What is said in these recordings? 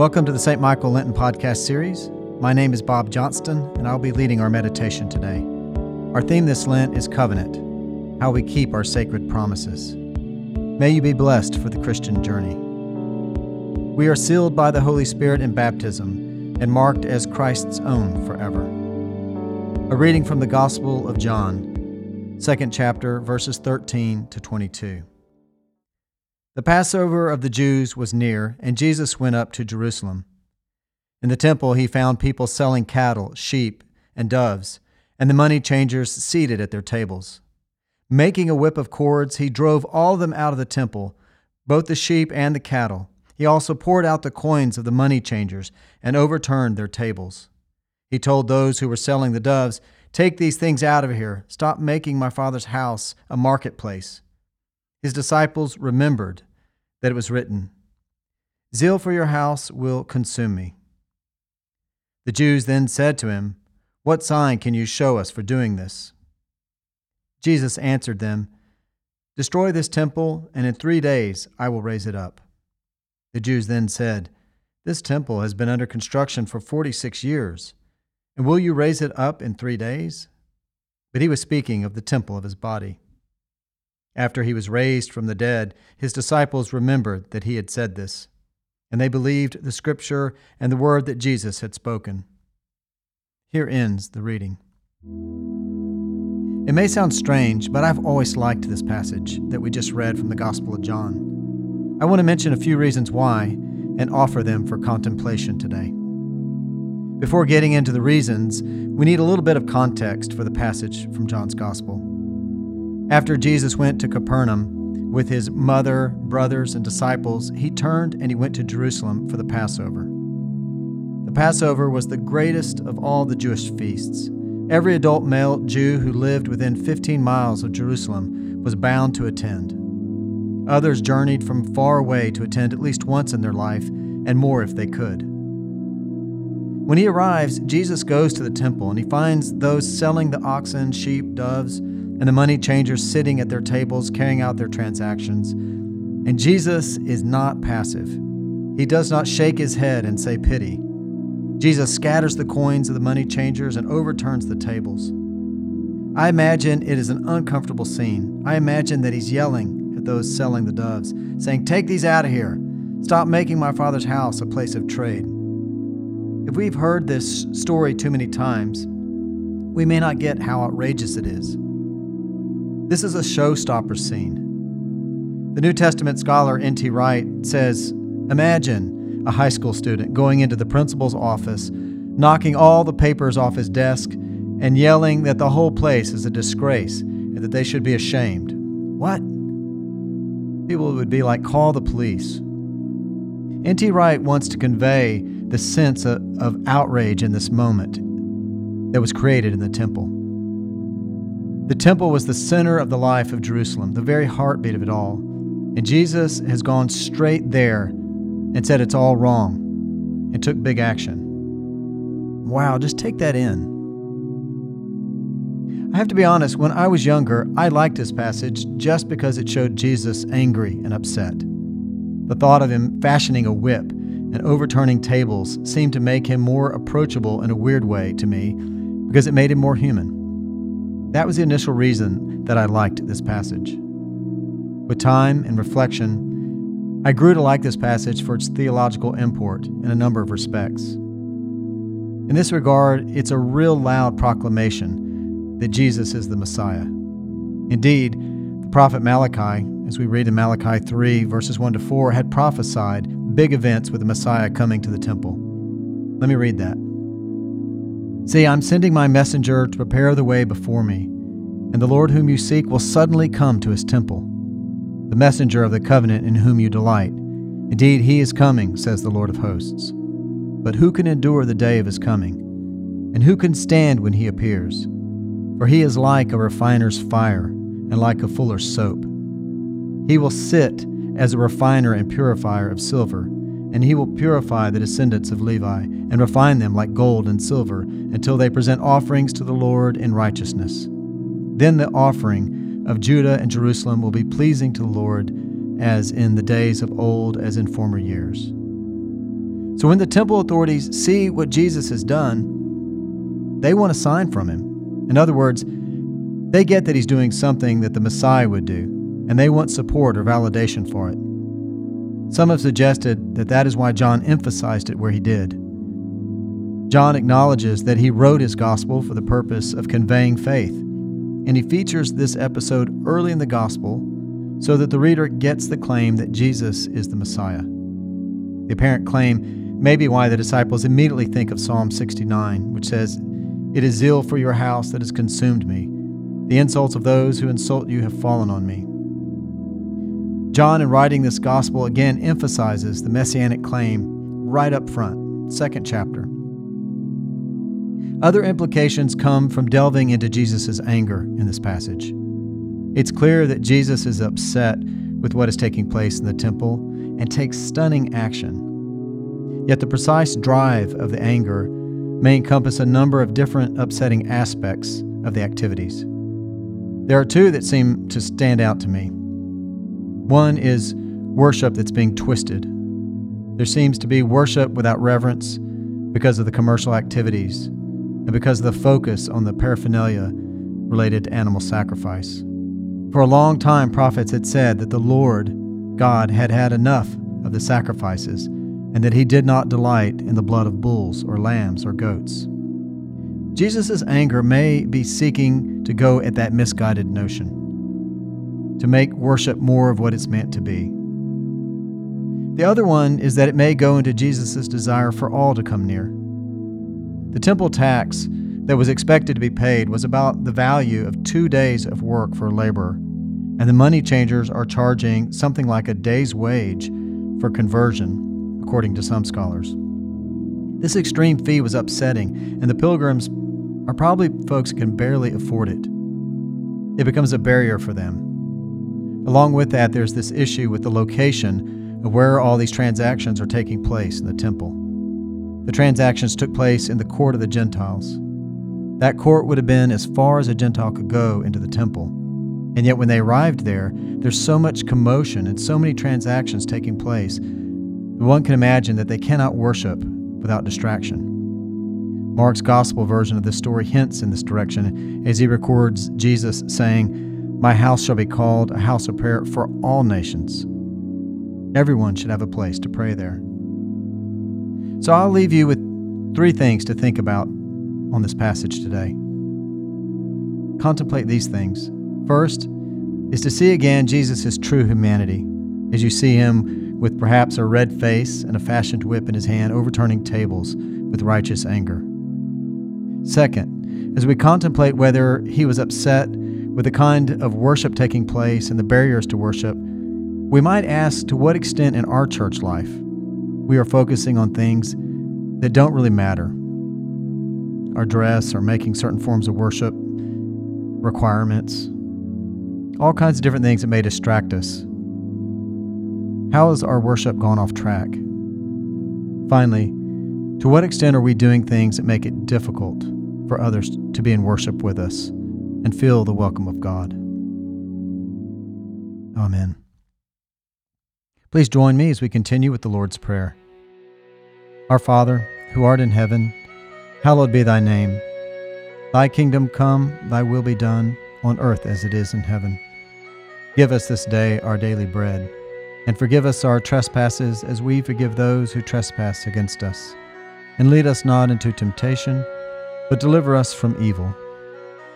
Welcome to the St. Michael Lenten Podcast Series. My name is Bob Johnston, and I'll be leading our meditation today. Our theme this Lent is Covenant, how we keep our sacred promises. May you be blessed for the Christian journey. We are sealed by the Holy Spirit in baptism and marked as Christ's own forever. A reading from the Gospel of John, second chapter, verses 13 to 22. The Passover of the Jews was near, and Jesus went up to Jerusalem. In the temple, he found people selling cattle, sheep, and doves, and the money changers seated at their tables. Making a whip of cords, he drove all of them out of the temple, both the sheep and the cattle. He also poured out the coins of the money changers and overturned their tables. He told those who were selling the doves, Take these things out of here. Stop making my father's house a marketplace. His disciples remembered that it was written, Zeal for your house will consume me. The Jews then said to him, What sign can you show us for doing this? Jesus answered them, Destroy this temple, and in three days I will raise it up. The Jews then said, This temple has been under construction for forty six years, and will you raise it up in three days? But he was speaking of the temple of his body. After he was raised from the dead, his disciples remembered that he had said this, and they believed the scripture and the word that Jesus had spoken. Here ends the reading. It may sound strange, but I've always liked this passage that we just read from the Gospel of John. I want to mention a few reasons why and offer them for contemplation today. Before getting into the reasons, we need a little bit of context for the passage from John's Gospel. After Jesus went to Capernaum with his mother, brothers, and disciples, he turned and he went to Jerusalem for the Passover. The Passover was the greatest of all the Jewish feasts. Every adult male Jew who lived within 15 miles of Jerusalem was bound to attend. Others journeyed from far away to attend at least once in their life, and more if they could. When he arrives, Jesus goes to the temple and he finds those selling the oxen, sheep, doves, and the money changers sitting at their tables carrying out their transactions. And Jesus is not passive. He does not shake his head and say pity. Jesus scatters the coins of the money changers and overturns the tables. I imagine it is an uncomfortable scene. I imagine that he's yelling at those selling the doves, saying, Take these out of here. Stop making my father's house a place of trade. If we've heard this story too many times, we may not get how outrageous it is. This is a showstopper scene. The New Testament scholar N.T. Wright says Imagine a high school student going into the principal's office, knocking all the papers off his desk, and yelling that the whole place is a disgrace and that they should be ashamed. What? People would be like, call the police. N.T. Wright wants to convey the sense of, of outrage in this moment that was created in the temple. The temple was the center of the life of Jerusalem, the very heartbeat of it all. And Jesus has gone straight there and said it's all wrong and took big action. Wow, just take that in. I have to be honest, when I was younger, I liked this passage just because it showed Jesus angry and upset. The thought of him fashioning a whip and overturning tables seemed to make him more approachable in a weird way to me because it made him more human. That was the initial reason that I liked this passage. With time and reflection, I grew to like this passage for its theological import in a number of respects. In this regard, it's a real loud proclamation that Jesus is the Messiah. Indeed, the prophet Malachi, as we read in Malachi 3, verses 1 to 4, had prophesied big events with the Messiah coming to the temple. Let me read that. See, I'm sending my messenger to prepare the way before me, and the Lord whom you seek will suddenly come to his temple, the messenger of the covenant in whom you delight. Indeed, he is coming, says the Lord of hosts. But who can endure the day of his coming? And who can stand when he appears? For he is like a refiner's fire and like a fuller's soap. He will sit as a refiner and purifier of silver and he will purify the descendants of Levi, and refine them like gold and silver, until they present offerings to the Lord in righteousness. Then the offering of Judah and Jerusalem will be pleasing to the Lord, as in the days of old, as in former years. So when the temple authorities see what Jesus has done, they want a sign from him. In other words, they get that he's doing something that the Messiah would do, and they want support or validation for it. Some have suggested that that is why John emphasized it where he did. John acknowledges that he wrote his gospel for the purpose of conveying faith, and he features this episode early in the gospel so that the reader gets the claim that Jesus is the Messiah. The apparent claim may be why the disciples immediately think of Psalm 69, which says, It is zeal for your house that has consumed me. The insults of those who insult you have fallen on me. John, in writing this gospel, again emphasizes the messianic claim right up front, second chapter. Other implications come from delving into Jesus' anger in this passage. It's clear that Jesus is upset with what is taking place in the temple and takes stunning action. Yet the precise drive of the anger may encompass a number of different upsetting aspects of the activities. There are two that seem to stand out to me. One is worship that's being twisted. There seems to be worship without reverence because of the commercial activities and because of the focus on the paraphernalia related to animal sacrifice. For a long time, prophets had said that the Lord, God, had had enough of the sacrifices and that he did not delight in the blood of bulls or lambs or goats. Jesus' anger may be seeking to go at that misguided notion, to make worship more of what it's meant to be. The other one is that it may go into Jesus' desire for all to come near. The temple tax that was expected to be paid was about the value of two days of work for a laborer, and the money changers are charging something like a day's wage for conversion, according to some scholars. This extreme fee was upsetting, and the pilgrims are probably folks who can barely afford it. It becomes a barrier for them. Along with that, there's this issue with the location of where all these transactions are taking place in the temple. The transactions took place in the court of the Gentiles. That court would have been as far as a Gentile could go into the temple. And yet, when they arrived there, there's so much commotion and so many transactions taking place that one can imagine that they cannot worship without distraction. Mark's gospel version of this story hints in this direction as he records Jesus saying, My house shall be called a house of prayer for all nations. Everyone should have a place to pray there. So I'll leave you with three things to think about on this passage today. Contemplate these things. First is to see again Jesus' true humanity as you see him with perhaps a red face and a fashioned whip in his hand, overturning tables with righteous anger. Second, as we contemplate whether he was upset with the kind of worship taking place and the barriers to worship, we might ask to what extent in our church life we are focusing on things that don't really matter. Our dress or making certain forms of worship, requirements, all kinds of different things that may distract us. How has our worship gone off track? Finally, to what extent are we doing things that make it difficult for others to be in worship with us and feel the welcome of God? Amen. Please join me as we continue with the Lord's Prayer. Our Father, who art in heaven, hallowed be thy name. Thy kingdom come, thy will be done, on earth as it is in heaven. Give us this day our daily bread, and forgive us our trespasses as we forgive those who trespass against us. And lead us not into temptation, but deliver us from evil.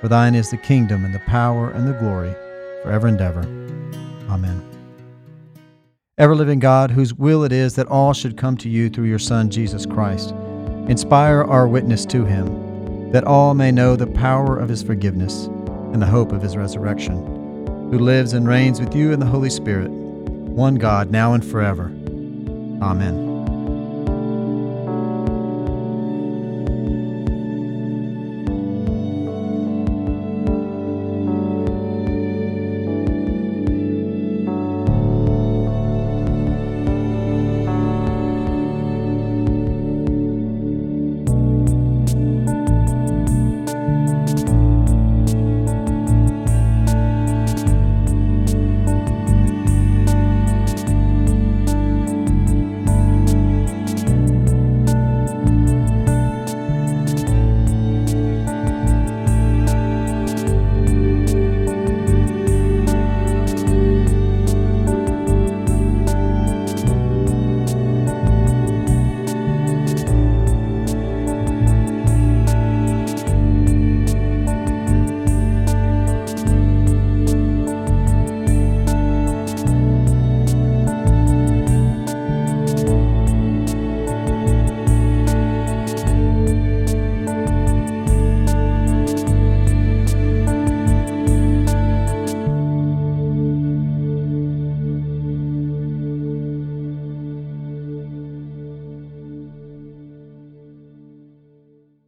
For thine is the kingdom, and the power, and the glory, forever and ever. Amen. Ever living God, whose will it is that all should come to you through your Son, Jesus Christ, inspire our witness to him, that all may know the power of his forgiveness and the hope of his resurrection, who lives and reigns with you in the Holy Spirit, one God, now and forever. Amen.